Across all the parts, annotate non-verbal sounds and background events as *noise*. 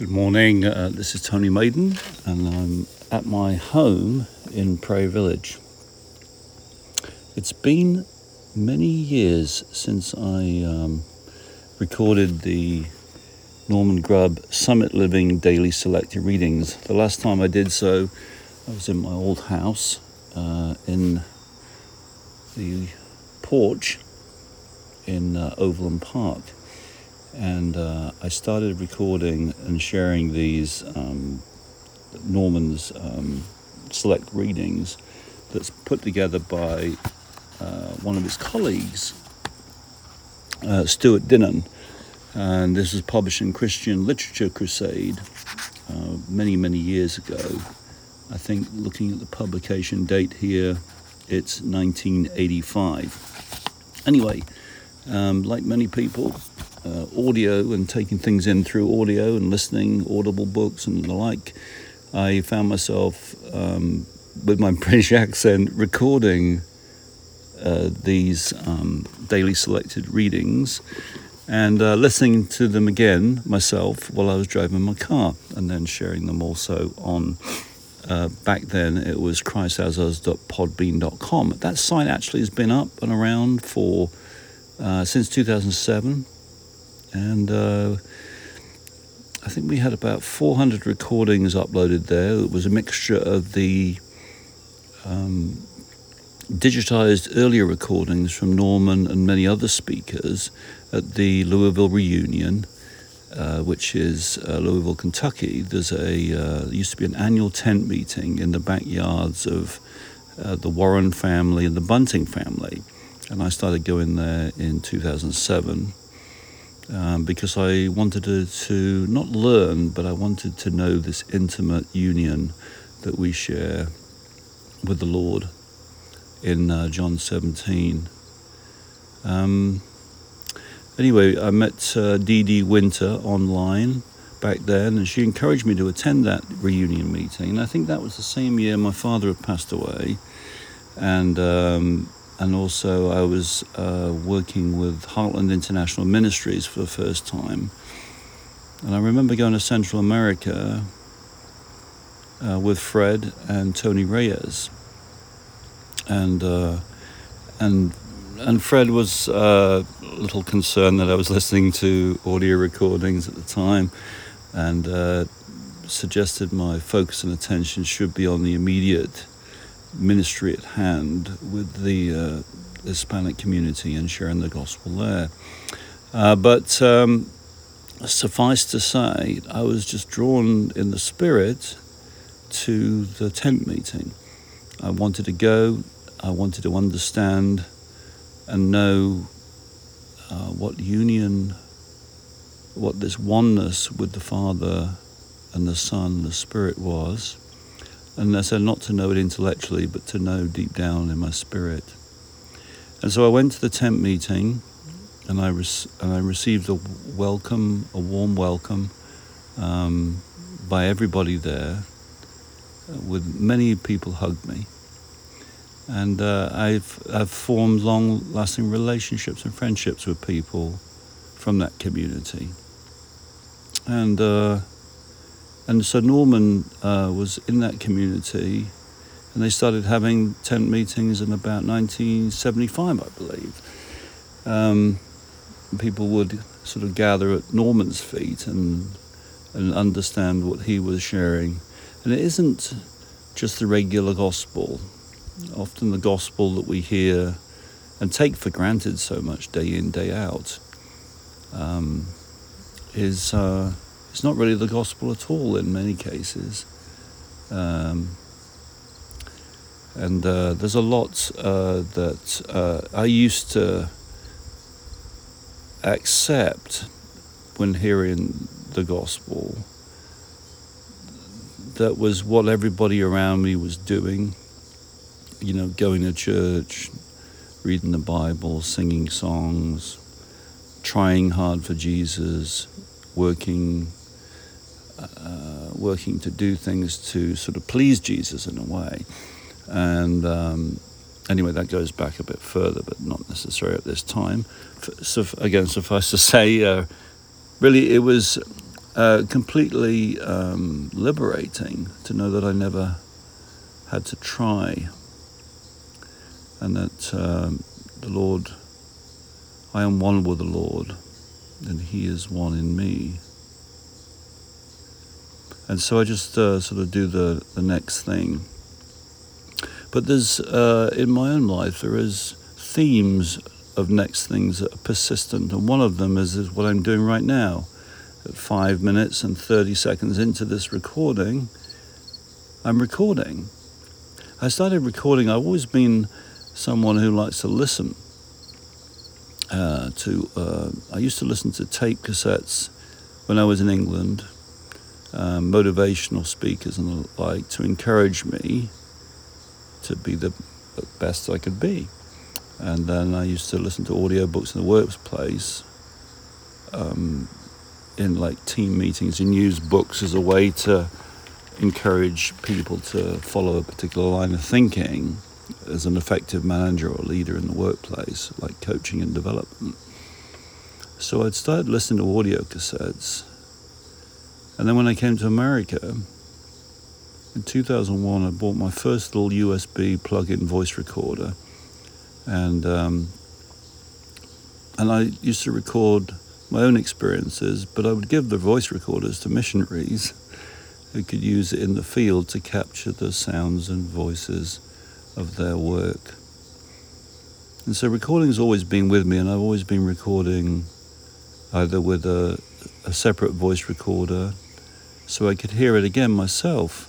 Good morning. Uh, this is Tony Maiden, and I'm at my home in Prairie Village. It's been many years since I um, recorded the Norman Grubb Summit Living Daily Selected Readings. The last time I did so, I was in my old house uh, in the porch in uh, Overland Park and uh, I started recording and sharing these um, Norman's um, select readings that's put together by uh, one of his colleagues, uh, Stewart Dinnen, and this was published in Christian Literature Crusade uh, many, many years ago. I think looking at the publication date here, it's 1985. Anyway, um, like many people, uh, audio and taking things in through audio and listening, audible books and the like, I found myself um, with my *laughs* British accent recording uh, these um, daily selected readings and uh, listening to them again myself while I was driving my car and then sharing them also on. Uh, back then it was christasus.podbean.com. That site actually has been up and around for uh, since 2007 and uh, I think we had about 400 recordings uploaded there. It was a mixture of the um, digitized earlier recordings from Norman and many other speakers at the Louisville reunion. Uh, which is uh, Louisville, Kentucky. There's a uh, there used to be an annual tent meeting in the backyards of uh, the Warren family and the Bunting family, and I started going there in 2007 um, because I wanted to, to not learn, but I wanted to know this intimate union that we share with the Lord in uh, John 17. Um, anyway, I met uh, Dee Dee Winter online back then, and she encouraged me to attend that reunion meeting. And I think that was the same year my father had passed away, and um, and also I was uh, working with Heartland International Ministries for the first time. And I remember going to Central America uh, with Fred and Tony Reyes, and uh, and and Fred was uh, a little concerned that I was listening to audio recordings at the time, and uh, suggested my focus and attention should be on the immediate ministry at hand with the uh, Hispanic community and sharing the gospel there. Uh, but um, suffice to say, I was just drawn in the spirit to the tent meeting. I wanted to go, I wanted to understand and know uh, what union, what this oneness with the Father and the Son the Spirit was. And I said not to know it intellectually, but to know deep down in my spirit. And so I went to the tent meeting, and I res- and I received a welcome, a warm welcome, um, by everybody there. With many people hugged me, and uh, I've I've formed long-lasting relationships and friendships with people from that community. And uh, and so Norman uh, was in that community, and they started having tent meetings in about 1975, I believe. Um, people would sort of gather at Norman's feet and and understand what he was sharing. And it isn't just the regular gospel. Often the gospel that we hear and take for granted so much day in, day out um, is. Uh, it's not really the gospel at all in many cases. Um, and uh, there's a lot uh, that uh, I used to accept when hearing the gospel that was what everybody around me was doing. You know, going to church, reading the Bible, singing songs, trying hard for Jesus, working uh, working to do things to sort of please Jesus in a way. And um, anyway, that goes back a bit further, but not necessarily at this time. So again, suffice to *laughs* say, uh, really, it was uh, completely um, liberating to know that I never had to try, and that um, the Lord, I am one with the Lord, and He is one in me. And so I just uh, sort of do the, the next thing. But there's, uh, in my own life, there is themes of next things that are persistent, and one of them is, is what I'm doing right now. At five minutes and 30 seconds into this recording, I'm recording. I started recording, I've always been someone who likes to listen. Uh, to uh, I used to listen to tape cassettes when I was in England, uh, motivational speakers and the like, to encourage me to be the best I could be. And then I used to listen to audiobooks in the workplace, um, in like team meetings, and use books as a way to encourage people to follow a particular line of thinking as an effective manager or leader in the workplace, like coaching and development. So I'd started listening to audio cassettes. And then when I came to America, in 2001, I bought my first little USB plug in voice recorder. And, um, and I used to record my own experiences, but I would give the voice recorders to missionaries who could use it in the field to capture the sounds and voices of their work. And so recording's always been with me, and I've always been recording either with a, a separate voice recorder so I could hear it again myself,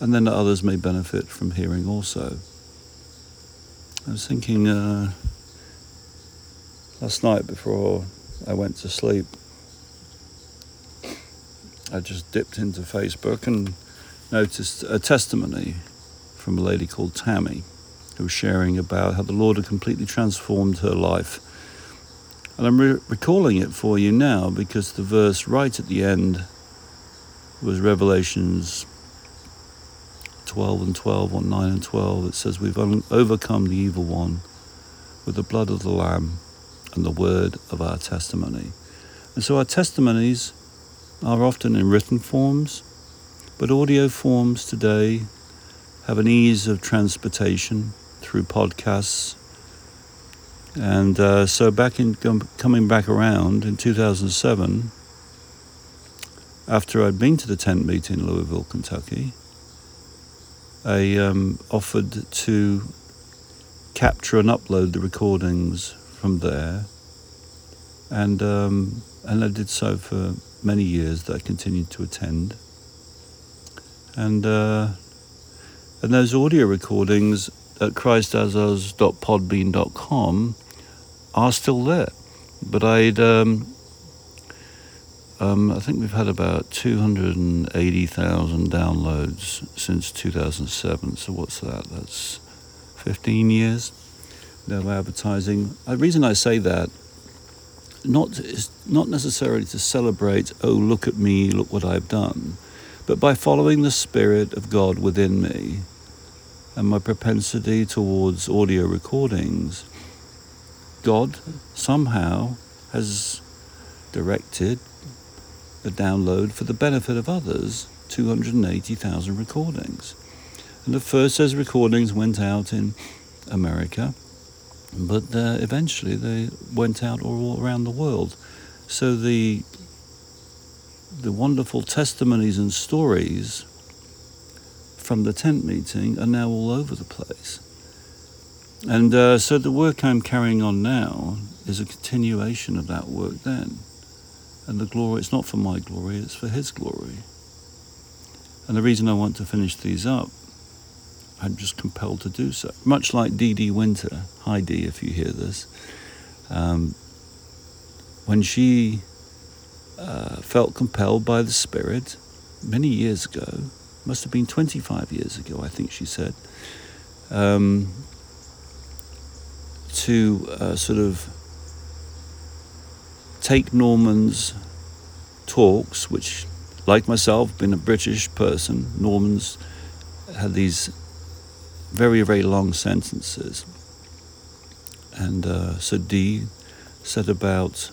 and then others may benefit from hearing also. I was thinking uh, last night before I went to sleep, I just dipped into Facebook and noticed a testimony from a lady called Tammy, who was sharing about how the Lord had completely transformed her life. And I'm re- recalling it for you now because the verse right at the end was Revelations 12 and 12, or 9 and 12. It says, We've overcome the evil one with the blood of the Lamb and the word of our testimony. And so our testimonies are often in written forms, but audio forms today have an ease of transportation through podcasts. And uh, so, back in coming back around in 2007, after I'd been to the tent meeting in Louisville, Kentucky, I um, offered to capture and upload the recordings from there, and um, and I did so for many years. That I continued to attend, and uh, and those audio recordings at christasus.podbean.com are still there. But I'd, um, um, I think we've had about 280,000 downloads since 2007. So what's that? That's 15 years. No advertising. The reason I say that, not is not necessarily to celebrate. Oh, look at me! Look what I've done but by following the Spirit of God within me and my propensity towards audio recordings, God somehow has directed the download for the benefit of others 280,000 recordings. And at first, those recordings went out in America, but uh, eventually they went out all around the world. So the the wonderful testimonies and stories from the tent meeting are now all over the place. And uh, so the work I'm carrying on now is a continuation of that work then. And the glory, it's not for my glory, it's for His glory. And the reason I want to finish these up, I'm just compelled to do so. Much like Dee Winter, hi Dee if you hear this, um, when she uh, felt compelled by the Spirit many years ago, must have been 25 years ago, I think she said, um, to uh, sort of take Norman's talks, which, like myself, been a British person, Norman's had these very, very long sentences. And uh, so Dee said about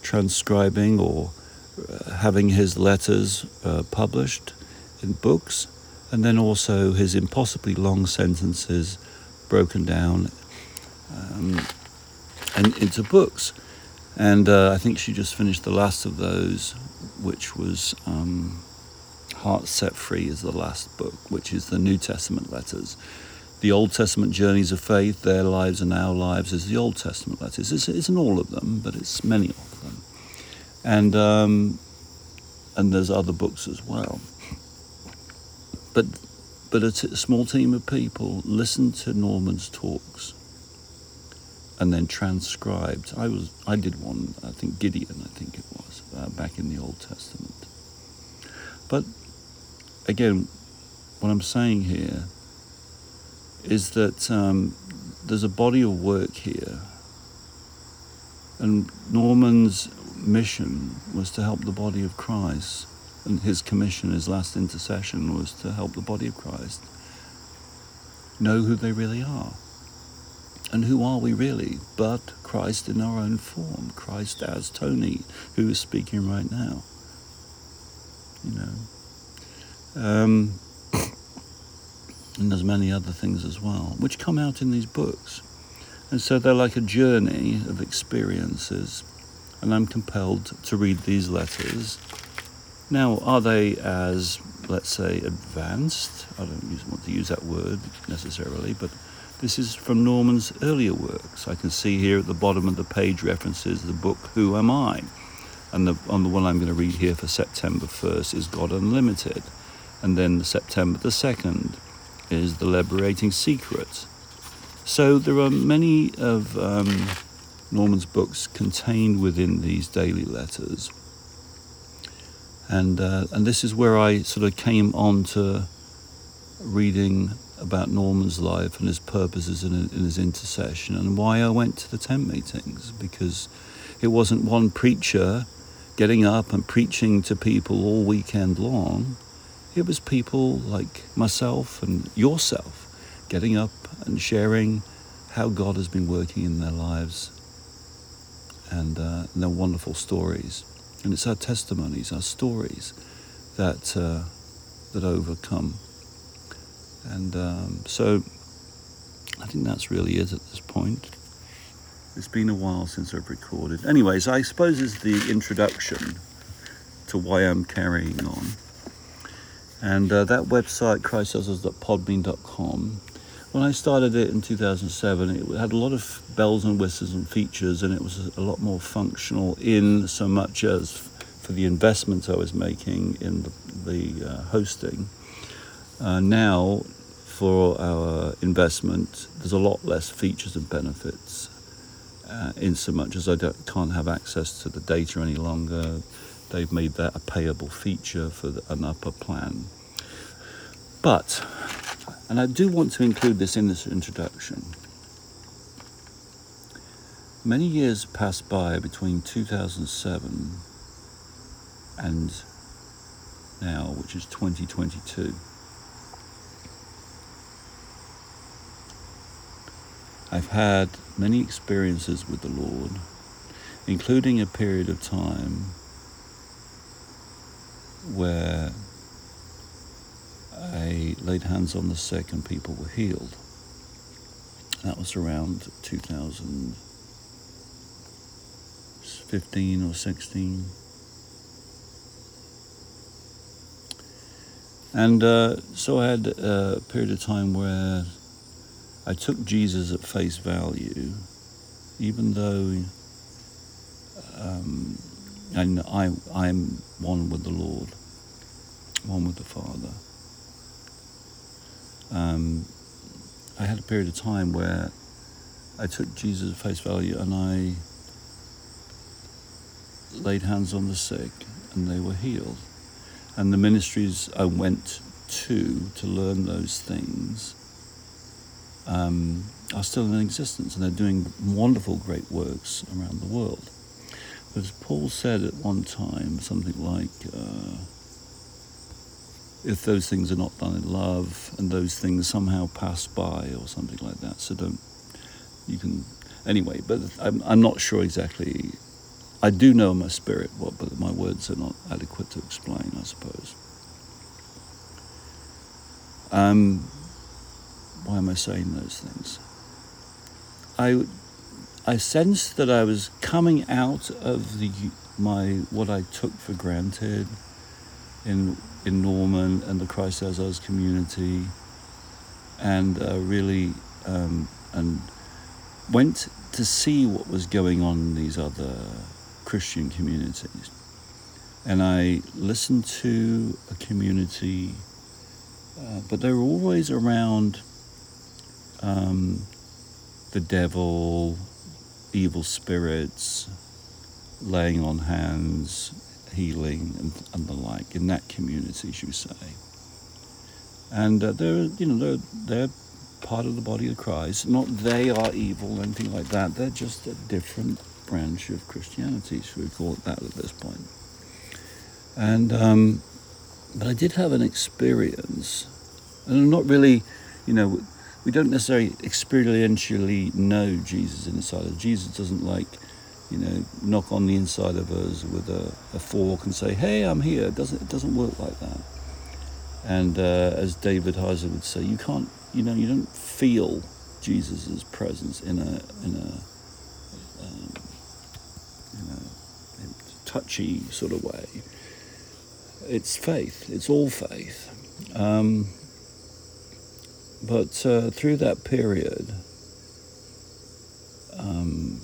transcribing or uh, having his letters uh, published in books, and then also his impossibly long sentences broken down um, and into books. And uh, I think she just finished the last of those, which was um, Heart Set Free, is the last book, which is the New Testament letters. The Old Testament journeys of faith, their lives and our lives, is the Old Testament letters. It's, isn't all of them, but it's many of them. And um, and there's other books as well. But but a, t- a small team of people listened to Norman's talks and then transcribed. I was I did one. I think Gideon. I think it was uh, back in the Old Testament. But again, what I'm saying here is that um, there's a body of work here, and Norman's mission was to help the body of Christ, and his commission, his last intercession, was to help the body of Christ know who they really are. And who are we really but Christ in our own form? Christ as Tony, who is speaking right now. You know. Um, *coughs* and there's many other things as well, which come out in these books. And so they're like a journey of experiences. And I'm compelled to read these letters. Now, are they as, let's say, advanced? I don't want to use that word necessarily, but this is from Norman's earlier works. I can see here at the bottom of the page references the book Who Am I? And the, on the one I'm going to read here for September 1st is God Unlimited. And then September the 2nd is The Liberating Secret. So there are many of um, Norman's books contained within these daily letters. And, uh, and this is where I sort of came on to reading about Norman's life and his purposes in his intercession and why I went to the tent meetings because it wasn't one preacher getting up and preaching to people all weekend long. It was people like myself and yourself getting up and sharing how God has been working in their lives and, uh, and their wonderful stories. And it's our testimonies, our stories that, uh, that overcome. And um, so I think that's really it at this point. It's been a while since I've recorded. Anyways, I suppose it's the introduction to why I'm carrying on. And uh, that website, christasus.podbean.com, when I started it in 2007, it had a lot of bells and whistles and features, and it was a lot more functional in so much as for the investment I was making in the, the uh, hosting. Uh, now, for our investment, there's a lot less features and benefits. Uh, in so much as I can't have access to the data any longer, they've made that a payable feature for the, an upper plan. But, and I do want to include this in this introduction. Many years passed by between 2007 and now, which is 2022. I've had many experiences with the Lord, including a period of time where I laid hands on the sick and people were healed. That was around 2015 or 16. And uh, so I had a period of time where I took Jesus at face value, even though um, I, I, am one with the Lord, one with the Father. Um, I had a period of time where I took Jesus at face value and I laid hands on the sick and they were healed. And the ministries I went to to learn those things um, are still in existence and they're doing wonderful, great works around the world. But as Paul said at one time, something like, uh, if those things are not done in love and those things somehow pass by or something like that, so don't, you can, anyway, but I'm, I'm not sure exactly I do know my spirit, what, but my words are not adequate to explain, I suppose. Um, why am I saying those things? I, I sensed that I was coming out of the my what I took for granted in in Norman and the Christ as Us community, and uh, really um, and went to see what was going on in these other Christian communities. And I listened to a community, uh, but they were always around um, the devil, evil spirits, laying on hands, healing, and, and the like in that community, should we say. And uh, they're, you know, they're, they're part of the body of Christ. Not they are evil anything like that. They're just a different branch of Christianity, should we call it that at this point. And um, but I did have an experience, and I'm not really, you know, we don't necessarily experientially know Jesus inside of us. Jesus doesn't like, you know, knock on the inside of us with a, a fork and say, "Hey, I'm here." It doesn't it doesn't work like that. And uh, as David Heiser would say, you can't, you know, you don't feel Jesus' presence in a in a um, in a touchy sort of way. It's faith. It's all faith. Um, but uh, through that period, um,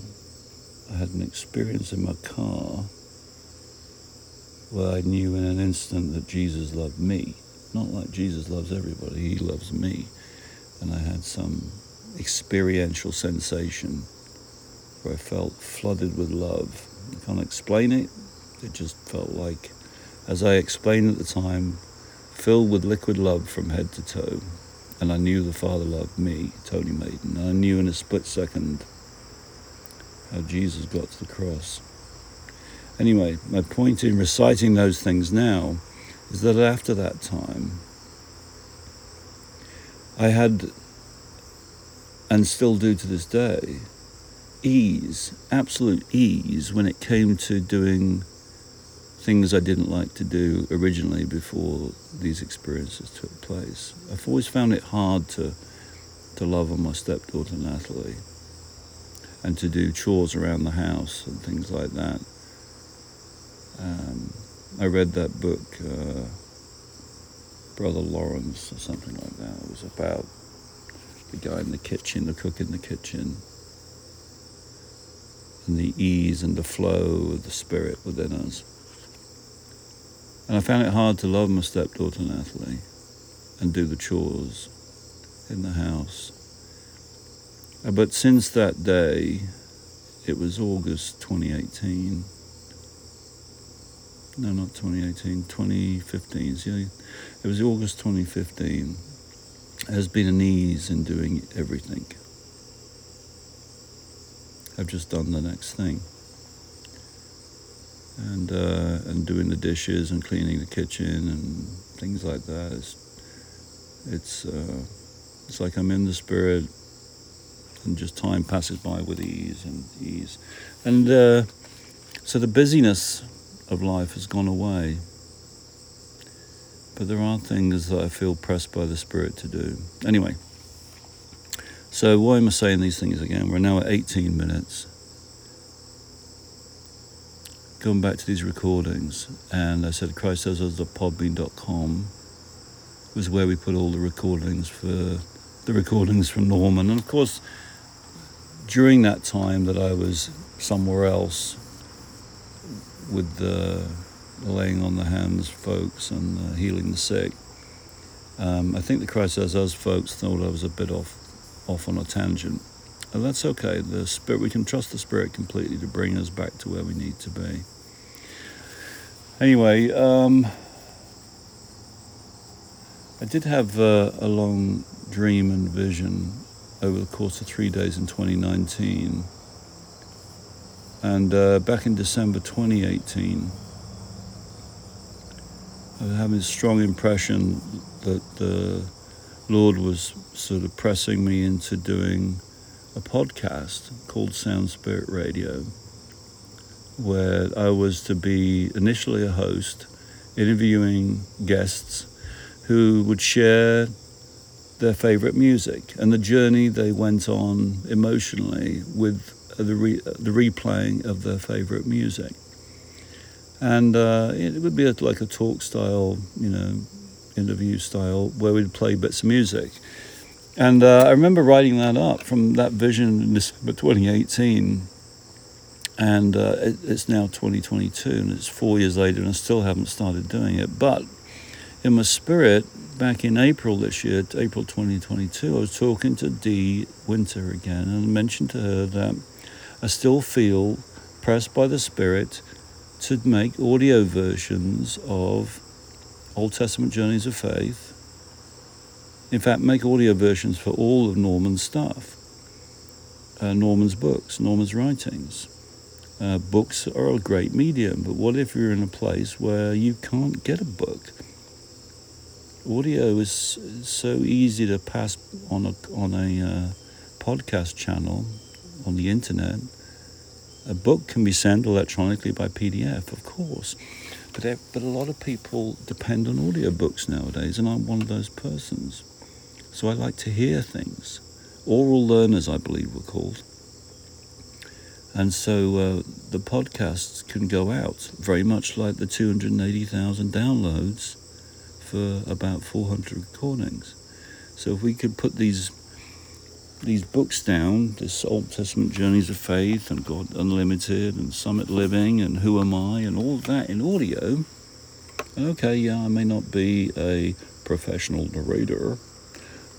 I had an experience in my car where I knew in an instant that Jesus loved me. Not like Jesus loves everybody, He loves me. And I had some experiential sensation where I felt flooded with love. I can't explain it. It just felt like, as I explained at the time, filled with liquid love from head to toe. And I knew the Father loved me, Tony Maiden. I knew in a split second how Jesus got to the cross. Anyway, my point in reciting those things now is that after that time, I had, and still do to this day, ease, absolute ease when it came to doing things I didn't like to do originally before these experiences took place. I've always found it hard to to love on my stepdaughter Natalie and to do chores around the house and things like that. Um, I read that book, uh, Brother Lawrence or something like that. It was about the guy in the kitchen, the cook in the kitchen and the ease and the flow of the spirit within us. And I found it hard to love my stepdaughter Natalie and do the chores in the house. Uh, but since that day, it was August 2018. No, not 2018, 2015. See, it was August 2015. There has been an ease in doing everything. I've just done the next thing. And uh, and doing the dishes and cleaning the kitchen and things like that. It's it's, uh, it's like I'm in the spirit, and just time passes by with ease and ease, and uh, so the busyness of life has gone away. But there are things that I feel pressed by the spirit to do. Anyway. So why am I saying these things again? We're now at 18 minutes. Going back to these recordings, and I said christasus.podbean.com was where we put all the recordings for the recordings from Norman. And of course, during that time that I was somewhere else with the laying on the hands folks and uh, healing the sick, um, I think the Christ as us folks thought I was a bit off off on a tangent. And that's okay. The spirit we can trust the spirit completely to bring us back to where we need to be. Anyway, um, I did have uh, a long dream and vision over the course of three days in 2019. And uh, back in December 2018, I was having a strong impression that the Lord was sort of pressing me into doing a podcast called Sound Spirit Radio. where I was to be initially a host, interviewing guests who would share their favorite music and the journey they went on emotionally with the, re- the replaying of their favorite music. And uh, it would be like a talk style, you know, interview style where we'd play bits of music. And uh, I remember writing that up from that vision in December 2018. And uh, it, it's now 2022, and it's four years later, and I still haven't started doing it. But in my spirit, back in April this year, April 2022, I was talking to Dee Winter again, and I mentioned to her that I still feel pressed by the Spirit to make audio versions of Old Testament Journeys of Faith. In fact, make audio versions for all of Norman's stuff, uh, Norman's books, Norman's writings. Uh, books are a great medium, but what if you're in a place where you can't get a book? Audio is so easy to pass on a on a uh, podcast channel on the internet. A book can be sent electronically by PDF, of course, but but a lot of people depend on audiobooks nowadays, and I'm one of those persons. So I like to hear things. Oral learners, I believe, were called. And so uh, the podcasts can go out very much like the 280,000 downloads for about 400 recordings. So if we could put these these books down, this Old Testament Journeys of Faith and God Unlimited and Summit Living and Who Am I and all that in audio, okay, yeah, I may not be a professional narrator,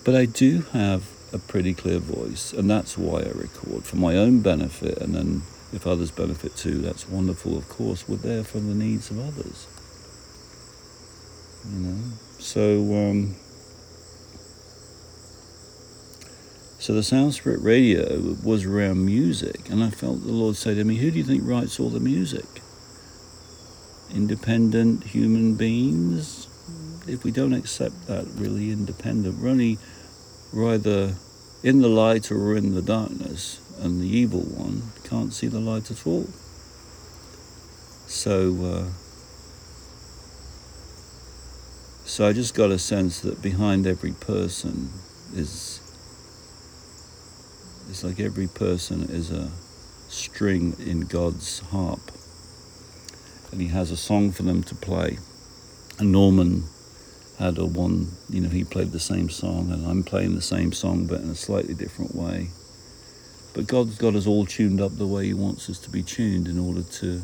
but I do have a pretty clear voice, and that's why I record for my own benefit, and then if others benefit too, that's wonderful, of course. We're there for the needs of others. You know, so um, so the Sound Spirit Radio was around music, and I felt the Lord say to me, "Who do you think writes all the music? Independent human beings? If we don't accept that, really independent, we're only." We're either in the light or in the darkness, and the evil one can't see the light at all. So, uh, so I just got a sense that behind every person is, it's like every person is a string in God's harp, and He has a song for them to play. And Norman had a one, you know, he played the same song and I'm playing the same song but in a slightly different way. But God's got us all tuned up the way He wants us to be tuned in order to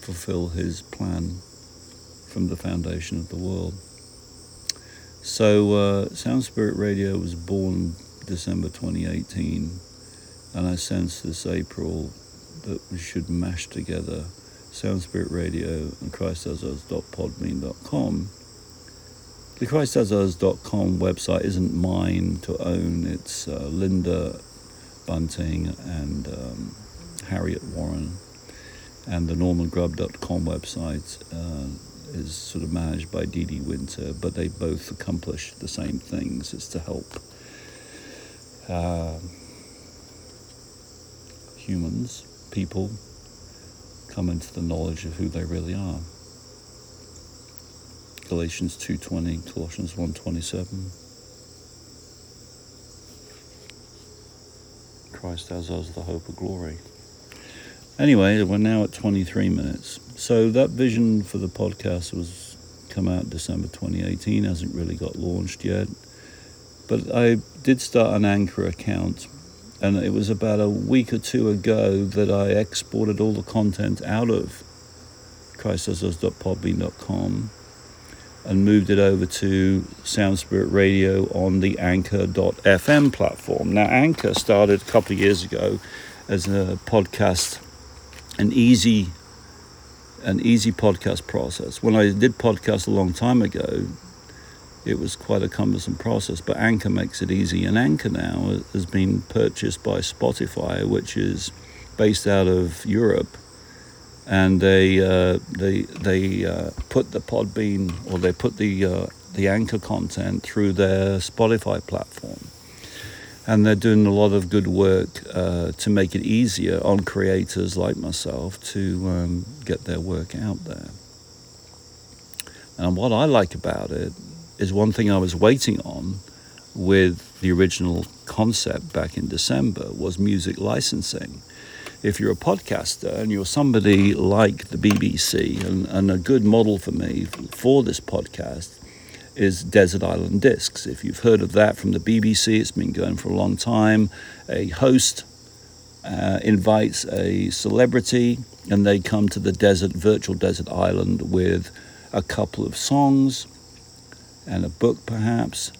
fulfill His plan from the foundation of the world. So, uh, Sound Spirit Radio was born December 2018, and I sense this April that we should mash together Sound Spirit Radio and ChristAsUs.podbean.com the ChristAsUs.com website isn't mine to own. It's uh, Linda Bunting and um, Harriet Warren. And the NormanGrubb.com website uh, is sort of managed by Dee Dee Winter, but they both accomplish the same things. It's to help uh, humans, people, come into the knowledge of who they really are. Galatians 2:20, Colossians 1:27. Christ as us the hope of glory. Anyway, we're now at 23 minutes. So that vision for the podcast was come out December 2018, hasn't really got launched yet. But I did start an Anchor account and it was about a week or two ago that I exported all the content out of christasus.podbean.com and moved it over to Sound Spirit Radio on the Anchor.fm platform. Now, Anchor started a couple of years ago as a podcast, an easy, an easy podcast process. When I did podcasts a long time ago, it was quite a cumbersome process, but Anchor makes it easy. And Anchor now has been purchased by Spotify, which is based out of Europe and they uh, they they uh, put the Podbean or they put the uh, the anchor content through their Spotify platform. and they're doing a lot of good work uh, to make it easier on creators like myself to um, get their work out there. And what I like about it is one thing I was waiting on with the original concept back in December was music licensing. If you're a podcaster and you're somebody like the BBC, and, and a good model for me for this podcast is Desert Island Discs. If you've heard of that from the BBC, it's been going for a long time. A host uh, invites a celebrity and they come to the desert, virtual desert island with a couple of songs and a book perhaps.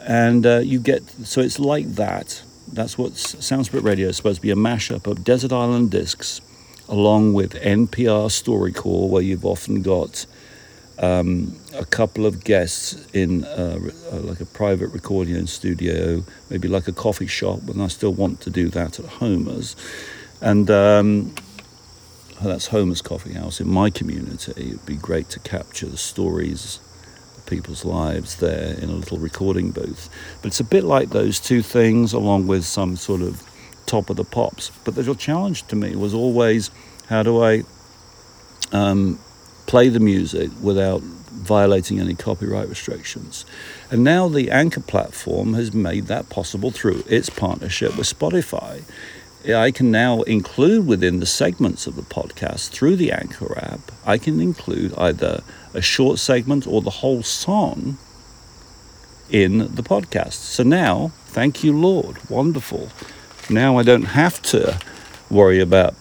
And uh, you get, so it's like that. That's what Sound Spirit Radio is supposed to be a mashup of Desert Island Discs along with NPR StoryCorps, where you've often got um, a couple of guests in uh, uh, like a private recording studio, maybe like a coffee shop, and I still want to do that at Homer's. And um, that's Homer's Coffee House in my community. It'd be great to capture the stories people's lives there in a little recording booth. But it's a bit like those two things, along with some sort of top of the pops. But the real challenge to me was always how do I um, play the music without violating any copyright restrictions. And now the Anchor platform has made that possible through its partnership with Spotify. I can now include within the segments of the podcast through the Anchor app, I can include either a short segment or the whole song in the podcast. So now, thank you, Lord. Wonderful. Now I don't have to worry about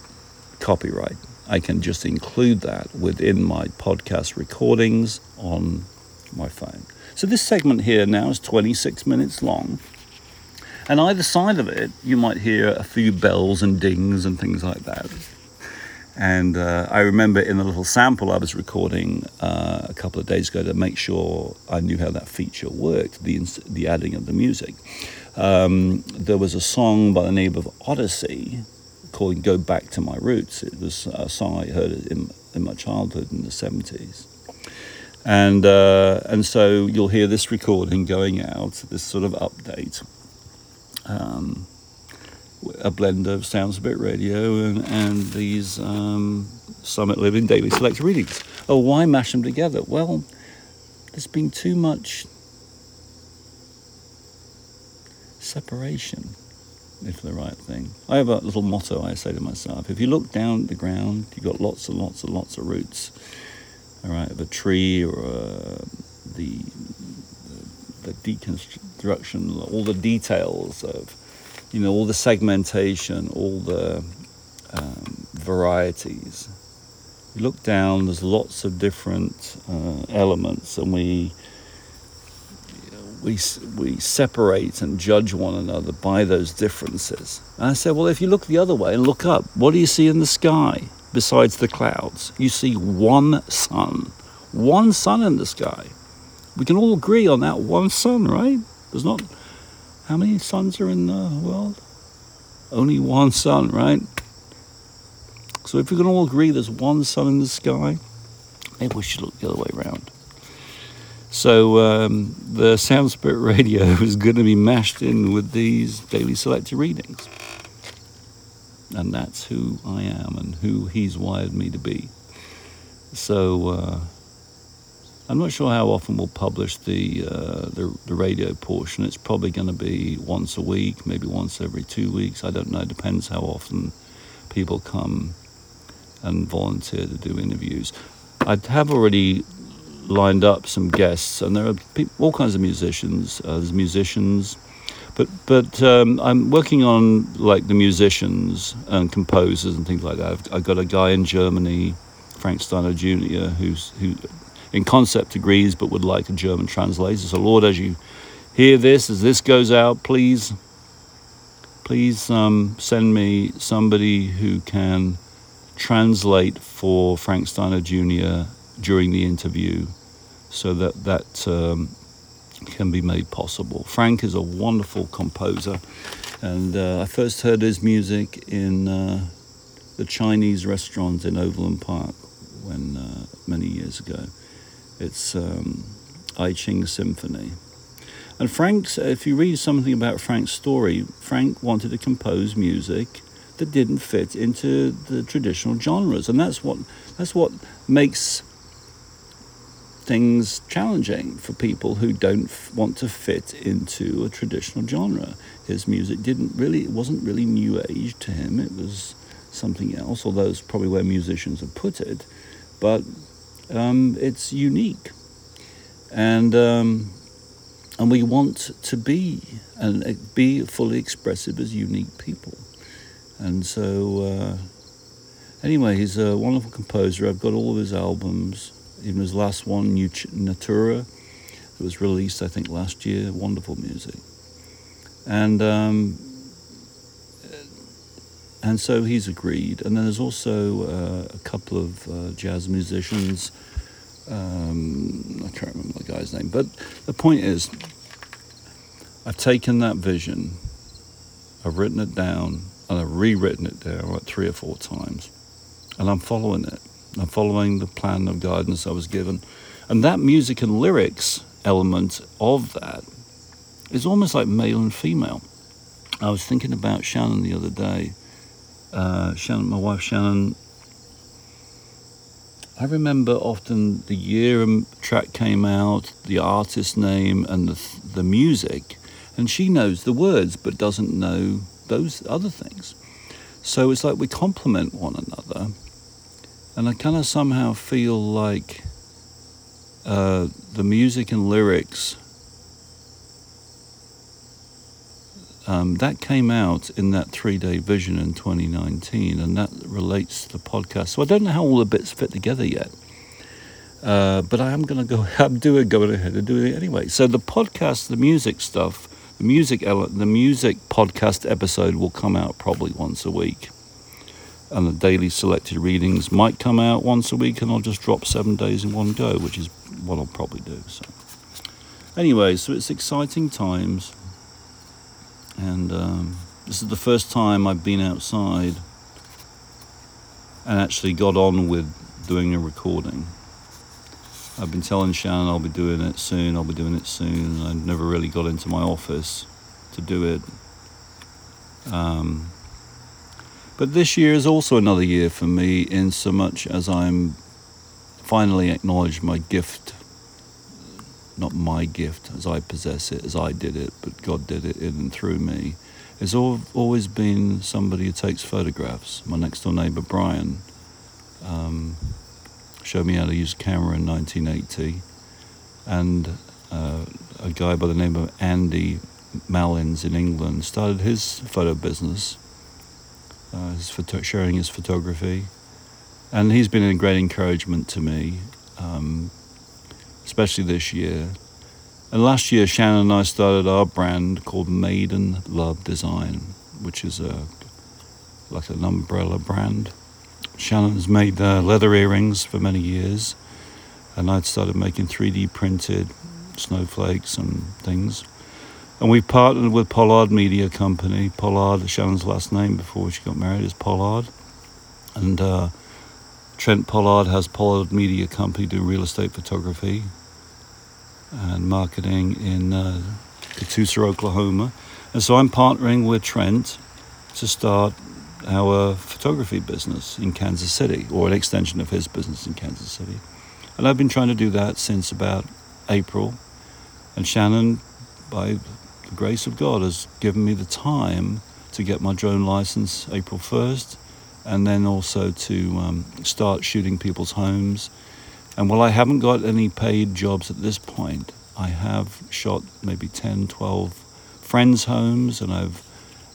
copyright. I can just include that within my podcast recordings on my phone. So this segment here now is 26 minutes long. And either side of it, you might hear a few bells and dings and things like that. And uh, I remember in the little sample I was recording uh, a couple of days ago to make sure I knew how that feature worked, the, the adding of the music. Um, there was a song by the name of Odyssey called Go Back to My Roots. It was a song I heard in, in my childhood in the 70s. And, uh, and so you'll hear this recording going out, this sort of update. Um, a blend of Sound Spirit Radio and, and these um, Summit Living Daily Select readings. Oh, why mash them together? Well, there's been too much separation if the right thing. I have a little motto I say to myself if you look down at the ground, you've got lots and lots and lots of roots, all right, of a tree or uh, the, the, deconstruction, all the details of, you know, all the segmentation, all the um, varieties. You look down, there's lots of different uh, elements, and we we, we separate and judge one another by those differences. And I said, well, if you look the other way and look up, what do you see in the sky besides the clouds? You see one sun. One sun in the sky. We can all agree on that one sun, right? There's not. How many suns are in the world? Only one sun, right? So if we can all agree there's one sun in the sky, maybe we should look the other way around. So um, the Sound Spirit radio *laughs* is going to be mashed in with these daily selected readings. And that's who I am and who he's wired me to be. So uh, I'm not sure how often we'll publish the, uh, the, the radio portion. It's probably going to be once a week, maybe once every two weeks. I don't know. It depends how often people come and volunteer to do interviews. I have already lined up some guests, and there are all kinds of musicians. Uh, there's musicians, but but um, I'm working on like the musicians and composers and things like that. I've, I've, got a guy in Germany, Frank Steiner Jr., who's who in concept agrees but would like a German translator. So Lord, as you hear this, as this goes out, please please um, send me somebody who can translate for Frank Steiner Jr. during the interview so that that um, can be made possible. Frank is a wonderful composer, and uh, I first heard his music in uh, the Chinese restaurant in Overland Park when uh, many years ago. It's um, I Ching Symphony. And Frank's, if you read something about Frank's story, Frank wanted to compose music that didn't fit into the traditional genres, and that's what that's what makes things challenging for people who don't f- want to fit into a traditional genre. His music didn't really, it wasn't really new age to him. It was something else, although it's probably where musicians have put it. But um, it's unique, and um, and we want to be and uh, be fully expressive as unique people. And so, uh, anyway, he's a wonderful composer. I've got all of his albums even his last one, Natura, it was released I think last year. Wonderful music, and um, and so he's agreed. And then there's also uh, a couple of uh, jazz musicians. Um, I can't remember the guy's name, but the point is, I've taken that vision, I've written it down, and I've rewritten it down like three or four times, and I'm following it. I'm following the plan of guidance I was given. And that music and lyrics element of that is almost like male and female. I was thinking about Shannon the other day. Uh, Shannon, my wife Shannon, I remember often the year a track came out, the artist name, and the, the music, and she knows the words but doesn't know those other things. So it's like we complement one another and I kind of somehow feel like uh, the music and lyrics um, that came out in that three day vision in 2019, and that relates to the podcast. So I don't know how all the bits fit together yet. Uh, but I am going to go. *laughs* I'm doing going ahead and doing it anyway. So the podcast, the music stuff, the music, the music podcast episode will come out probably once a week and the daily selected readings might come out once a week and I'll just drop seven days in one go, which is what I'll probably do. So, anyway, so it's exciting times, and um, this is the first time I've been outside and actually got on with doing a recording. I've been telling Shannon I'll be doing it soon, I'll be doing it soon. I never really got into my office to do it. Um, but this year is also another year for me, in so much as I'm finally acknowledged my gift. Not my gift as I possess it, as I did it, but God did it in and through me. It's always been somebody who takes photographs. My next door neighbour, Brian, um, showed me how to use a camera in 1980. And uh, a guy by the name of Andy Malins in England started his photo business uh, his photo- sharing his photography. And he's been a great encouragement to me, um, especially this year. And last year, Shannon and I started our brand called Maiden Love Design, which is a like an umbrella brand. Shannon's made uh, leather earrings for many years, and I'd started making 3D printed snowflakes and things. And we partnered with Pollard Media Company. Pollard, Shannon's last name before she got married is Pollard. And uh, Trent Pollard has Pollard Media Company doing real estate photography and marketing in uh, Oklahoma. And so I'm partnering with Trent to start our photography business in Kansas City, or an extension of his business in Kansas City. And I've been trying to do that since about April. And Shannon, by the grace of God has given me the time to get my drone license April 1st and then also to um, start shooting people's homes. And while I haven't got any paid jobs at this point, I have shot maybe 10, 12 friends' homes and I've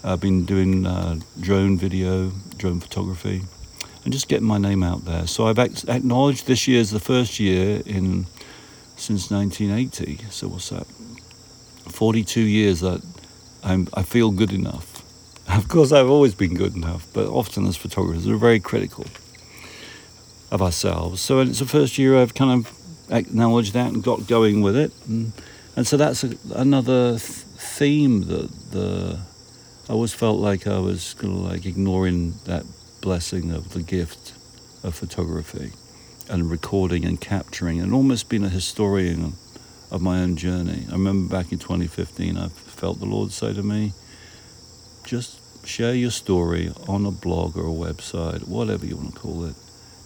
uh, been doing uh, drone video, drone photography, and just getting my name out there. So I've acknowledged this year is the first year in since 1980. So what's that? 42 years that I'm, I feel good enough. *laughs* Of course, I've always been good enough, but often as photographers, we're very critical of ourselves. So it's the first year I've kind of acknowledged that and got going with it. And, and so that's a, another th- theme that the I always felt like I was kind of like ignoring that blessing of the gift of photography and recording and capturing and almost being a historian of my own journey. I remember back in 2015, I felt the Lord say to me, just share your story on a blog or a website, whatever you want to call it.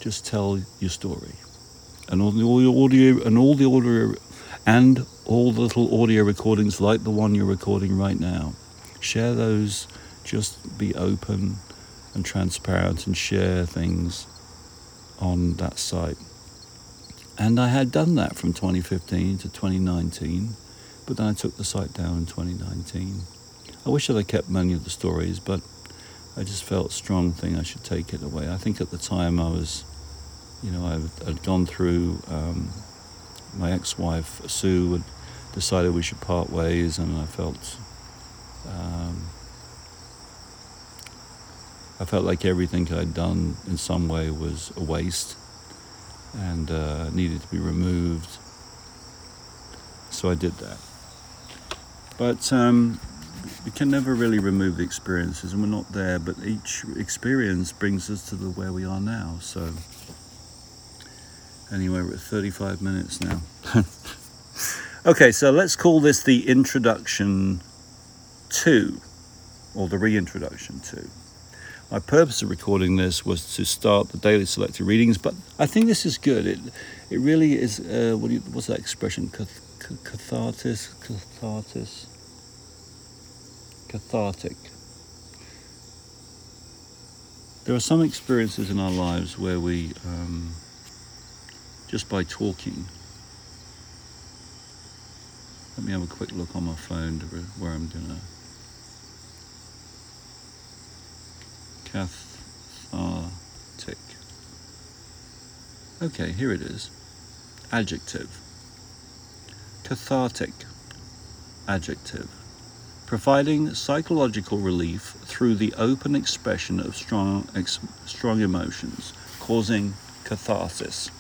Just tell your story, and all the audio and all the audio and all the little audio recordings like the one you're recording right now. Share those. Just be open and transparent and share things on that site. And I had done that from 2015 to 2019, but then I took the site down in 2019. I wish that I kept many of the stories, but I just felt strong thing I should take it away. I think at the time I was, you know, I had gone through. Um, my ex-wife Sue had decided we should part ways, and I felt. Um, I felt like everything I'd done in some way was a waste and uh, needed to be removed. So I did that. But um, we can never really remove the experiences, and we're not there. But each experience brings us to the where we are now. So anyway, we're at 35 minutes now. *laughs* okay, so let's call this the introduction to, or the reintroduction to. My purpose of recording this was to start the daily selected readings, but I think this is good. It it really is. Uh, what you, what's that expression? Cath- cathartis, catharsis, cathartic. There are some experiences in our lives where we, um, just by talking, let me have a quick look on my phone to where I'm gonna. Cathartic. Okay, here it is. Adjective. Cathartic. Adjective. Providing psychological relief through the open expression of strong, ex, strong emotions, causing catharsis.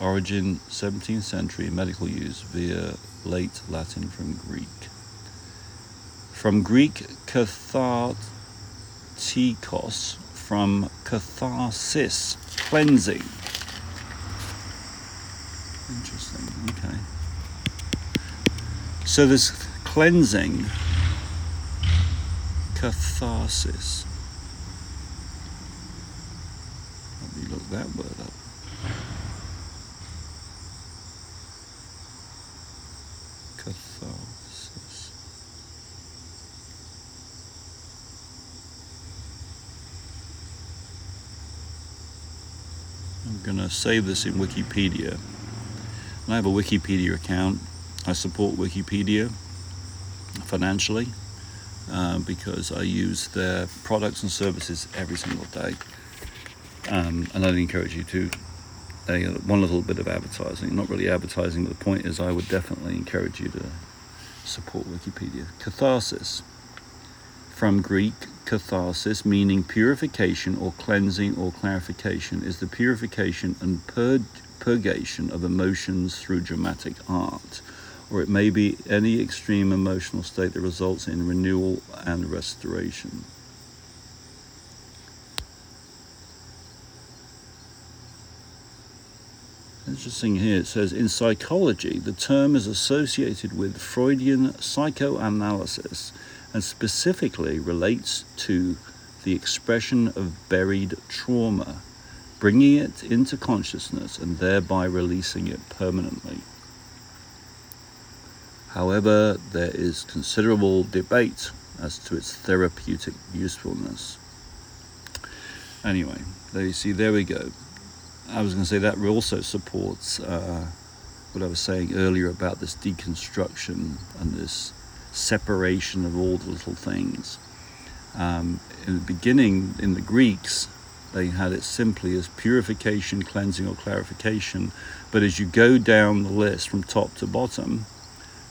Origin 17th century medical use via late Latin from Greek. From Greek kathartikos, from catharsis, cleansing. Interesting, okay. So this cleansing, catharsis. Let me look that word up. Catharsis. I'm going save this in Wikipedia. I have a Wikipedia account. I support Wikipedia financially uh, because I use their products and services every single day. Um, and I'd encourage you to. They, uh, one little bit of advertising, not really advertising, but the point is, I would definitely encourage you to support Wikipedia. Catharsis, from Greek catharsis, meaning purification or cleansing or clarification, is the purification and purgation of emotions through dramatic art, or it may be any extreme emotional state that results in renewal and restoration. Interesting here, it says in psychology, the term is associated with Freudian psychoanalysis and specifically relates to the expression of buried trauma bringing it into consciousness and thereby releasing it permanently. However, there is considerable debate as to its therapeutic usefulness. Anyway, there you see, there we go. I was going to say that also supports uh, what I was saying earlier about this deconstruction and this separation of all the little things. Um, in the beginning, in the Greeks, they had it simply as purification, cleansing, or clarification. But as you go down the list from top to bottom,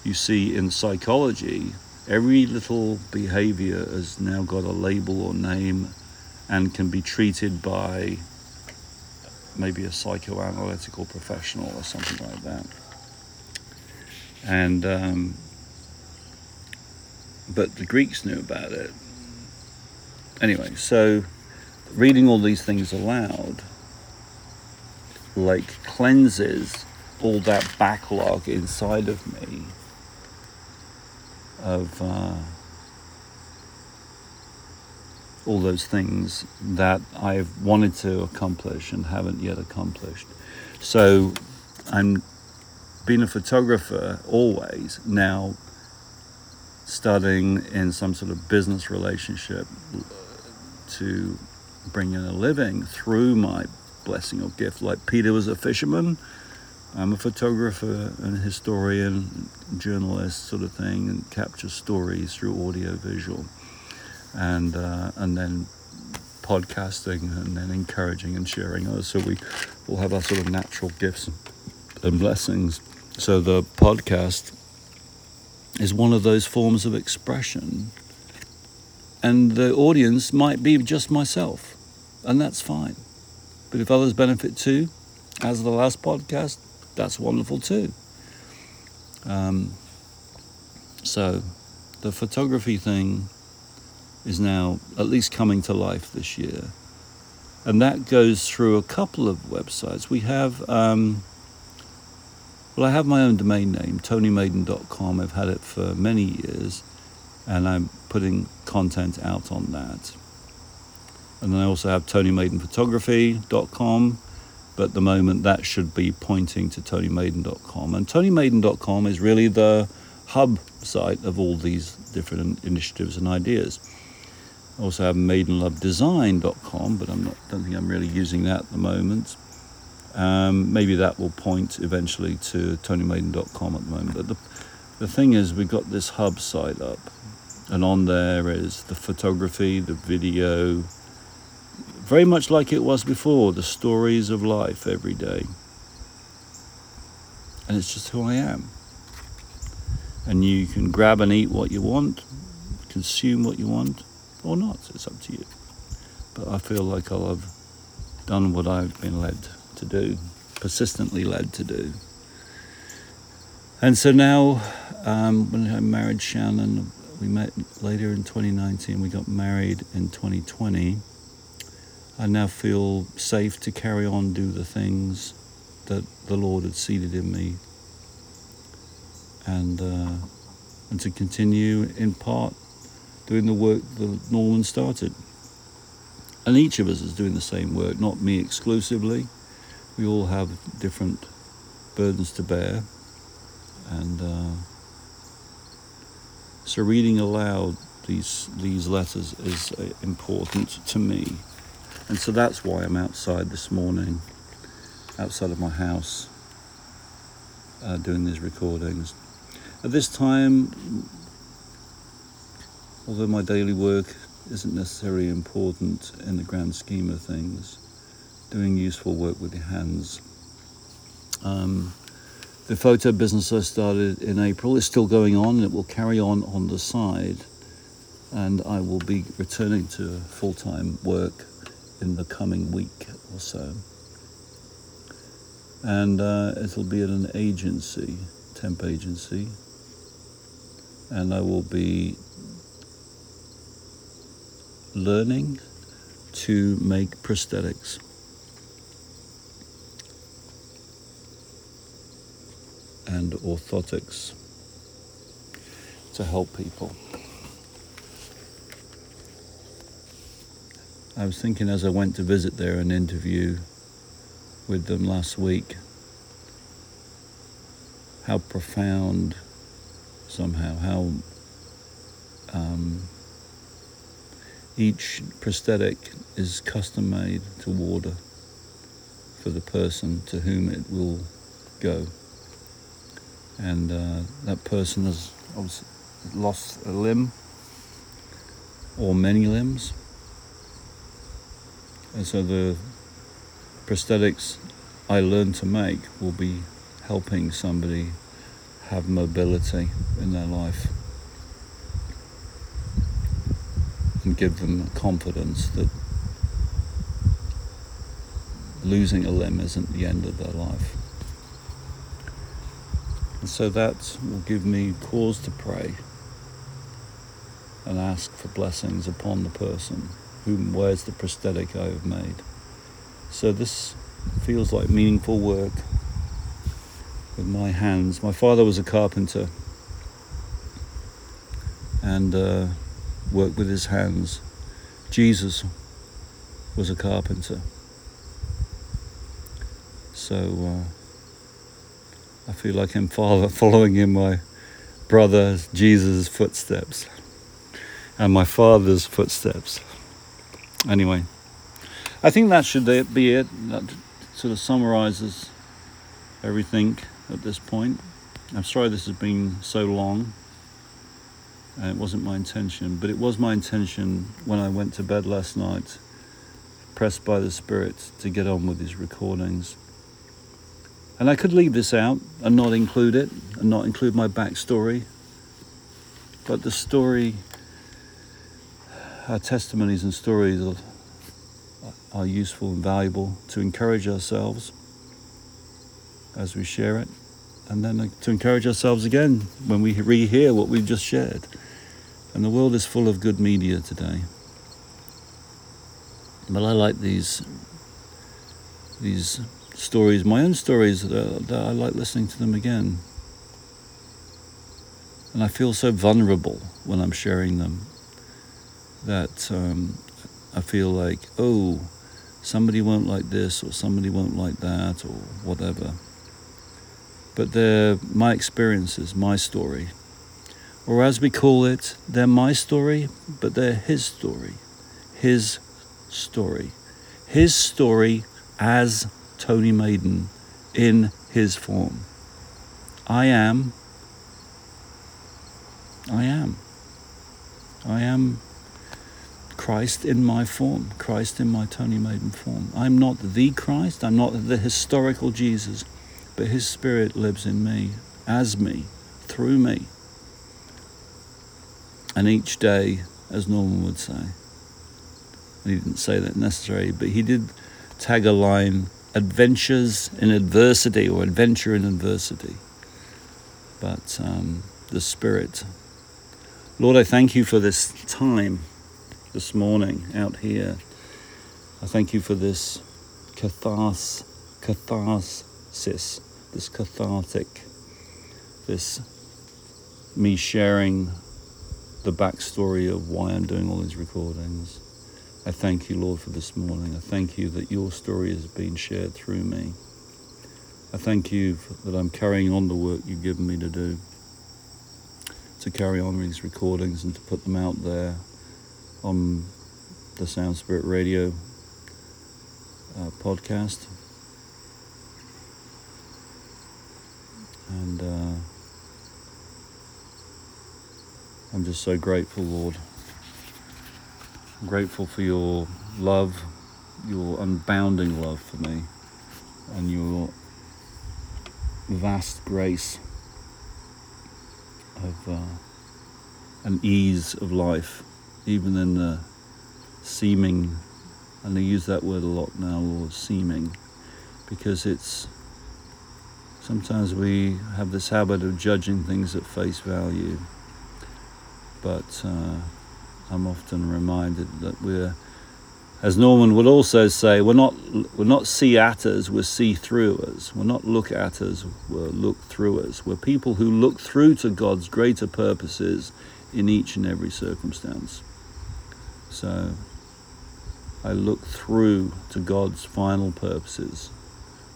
you see in psychology, every little behavior has now got a label or name and can be treated by maybe a psychoanalytical professional or something like that. And, um, but the Greeks knew about it. Anyway, so reading all these things aloud like cleanses all that backlog inside of me of uh, all those things that I've wanted to accomplish and haven't yet accomplished. So I'm being a photographer always now studying in some sort of business relationship to bring in a living through my blessing or gift. Like Peter was a fisherman, I'm a photographer and historian, journalist sort of thing, and capture stories through audio visual, and uh, and then podcasting, and then encouraging and sharing others. So we all have our sort of natural gifts and blessings. So the podcast is one of those forms of expression, and the audience might be just myself, and that's fine. But if others benefit too, as the last podcast, that's wonderful too. Um, so the photography thing is now at least coming to life this year. And that goes through a couple of websites. We have, um, well, I have my own domain name, tonymaiden.com. I've had it for many years, and I'm putting content out on that. And then I also have tonymaidenphotography.com, but at the moment that should be pointing to tonymaiden.com. And tonymaiden.com is really the hub site of all these different initiatives and ideas. I also have maidenlovedesign.com, but I'm not, don't think I'm really using that at the moment. Um, maybe that will point eventually to tonymaiden.com at the moment. But the, the thing is, we've got this hub site up, and on there is the photography, the video, very much like it was before, the stories of life every day. And it's just who I am. And you can grab and eat what you want, consume what you want, or not. It's up to you. But I feel like I'll have done what I've been led to do, persistently led to do. And so now, um, when I married Shannon, we met later in 2019, we got married in 2020. I now feel safe to carry on, do the things that the Lord had seeded in me, and uh, and to continue in part doing the work that Norman started. And each of us is doing the same work, not me exclusively. We all have different burdens to bear, and uh, so reading aloud these these letters is uh, important to me. And so that's why I'm outside this morning, outside of my house, uh, doing these recordings. At this time, although my daily work isn't necessarily important in the grand scheme of things, doing useful work with your hands. Um, the photo business I started in April is still going on and it will carry on on the side. And I will be returning to full time work in the coming week or so. And uh, it'll be at an agency, temp agency, and I will be learning to make prosthetics. And orthotics to help people. I was thinking as I went to visit there and interview with them last week how profound somehow how um, each prosthetic is custom made to order for the person to whom it will go and uh, that person has lost a limb or many limbs and so the prosthetics I learned to make will be helping somebody have mobility in their life and give them confidence that losing a limb isn't the end of their life. And so that will give me cause to pray and ask for blessings upon the person whom wears the prosthetic I have made. So this feels like meaningful work with my hands. My father was a carpenter and uh, worked with his hands. Jesus was a carpenter. So uh, I feel like I'm *laughs* following in my brother Jesus' footsteps and my father's footsteps. Anyway, I think that should be it. That sort of summarizes everything at this point. I'm sorry this has been so long. And it wasn't my intention, but it was my intention when I went to bed last night, pressed by the Spirit to get on with these recordings. And I could leave this out and not include it, and not include my backstory. But the story, our testimonies and stories are, are useful and valuable to encourage ourselves as we share it, and then uh, to encourage ourselves again when we rehear what we've just shared. And the world is full of good media today. But I like these these stories, my own stories, that, that I like listening to them again. And I feel so vulnerable when I'm sharing them that um, I feel like, oh, somebody won't like this or somebody won't like that or whatever. But they're my experiences, my story or as we call it, they're my story, but they're his story. His story. His story as Tony Maiden in his form. I am. I am. I am Christ in my form, Christ in my Tony Maiden form. I'm not the Christ, I'm not the historical Jesus, but his spirit lives in me, as me, through me and each day, as Norman would say, he didn't say that necessarily, but he did tag a line adventures in adversity or adventure in adversity. But um, the Spirit. Lord, I thank you for this time this morning out here. I thank you for this cathars, catharsis, this cathartic, this me sharing the backstory of why I'm doing all these recordings. I thank you, Lord, for this morning. I thank you that your story has been shared through me. I thank you that I'm carrying on the work you've given me to do, to carry on these recordings and to put them out there on the Sound Spirit Radio uh, podcast. And uh, I'm just so grateful, Lord. I'm grateful for your love, your unbounding love for me, and your vast grace of uh, an ease of life, even in the seeming, and I use that word a lot now, Lord, seeming, because it's sometimes we have this habit of judging things at face value but uh, I'm often reminded that we're, as Norman would also say, we're not we're not see at us, we're see through us. We're not look at us, we're look through us. We're people who look through to God's greater purposes in each and every circumstance. So I look through to God's final purposes.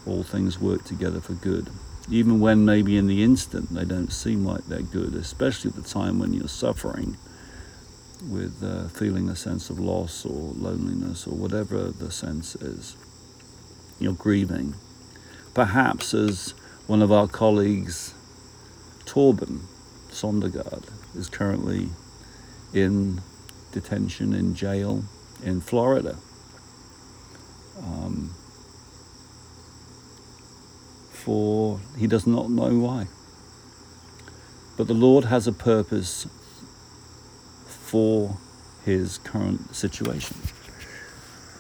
All things work together for good even when maybe in the instant they don't seem like they're good, especially at the time when you're suffering with uh, feeling a sense of loss or loneliness or whatever the sense is. You're grieving. Perhaps, as one of our colleagues, Torben Sondergaard, is currently in detention in jail in Florida. Um, for he does not know why. But the Lord has a purpose for his current situation.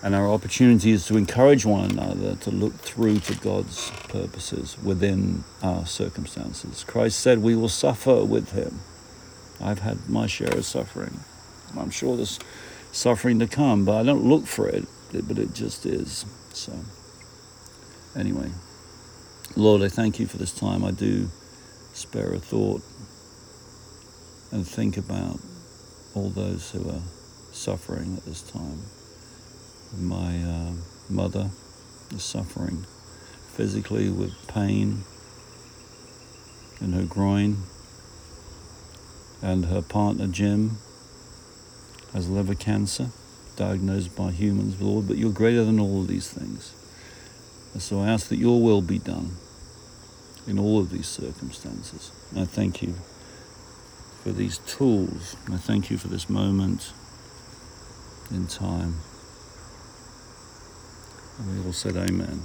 And our opportunity is to encourage one another to look through to God's purposes within our circumstances. Christ said, We will suffer with him. I've had my share of suffering. I'm sure there's suffering to come, but I don't look for it, but it just is. So. Anyway, Lord, I thank you for this time. I do spare a thought and think about all those who are suffering at this time. My uh, mother is suffering physically with pain in her groin, and her partner Jim has liver cancer, diagnosed by humans, Lord, but you're greater than all of these things. And so I ask that your will be done in all of these circumstances. I thank you for these tools. I thank you for this moment in time. And we all said amen.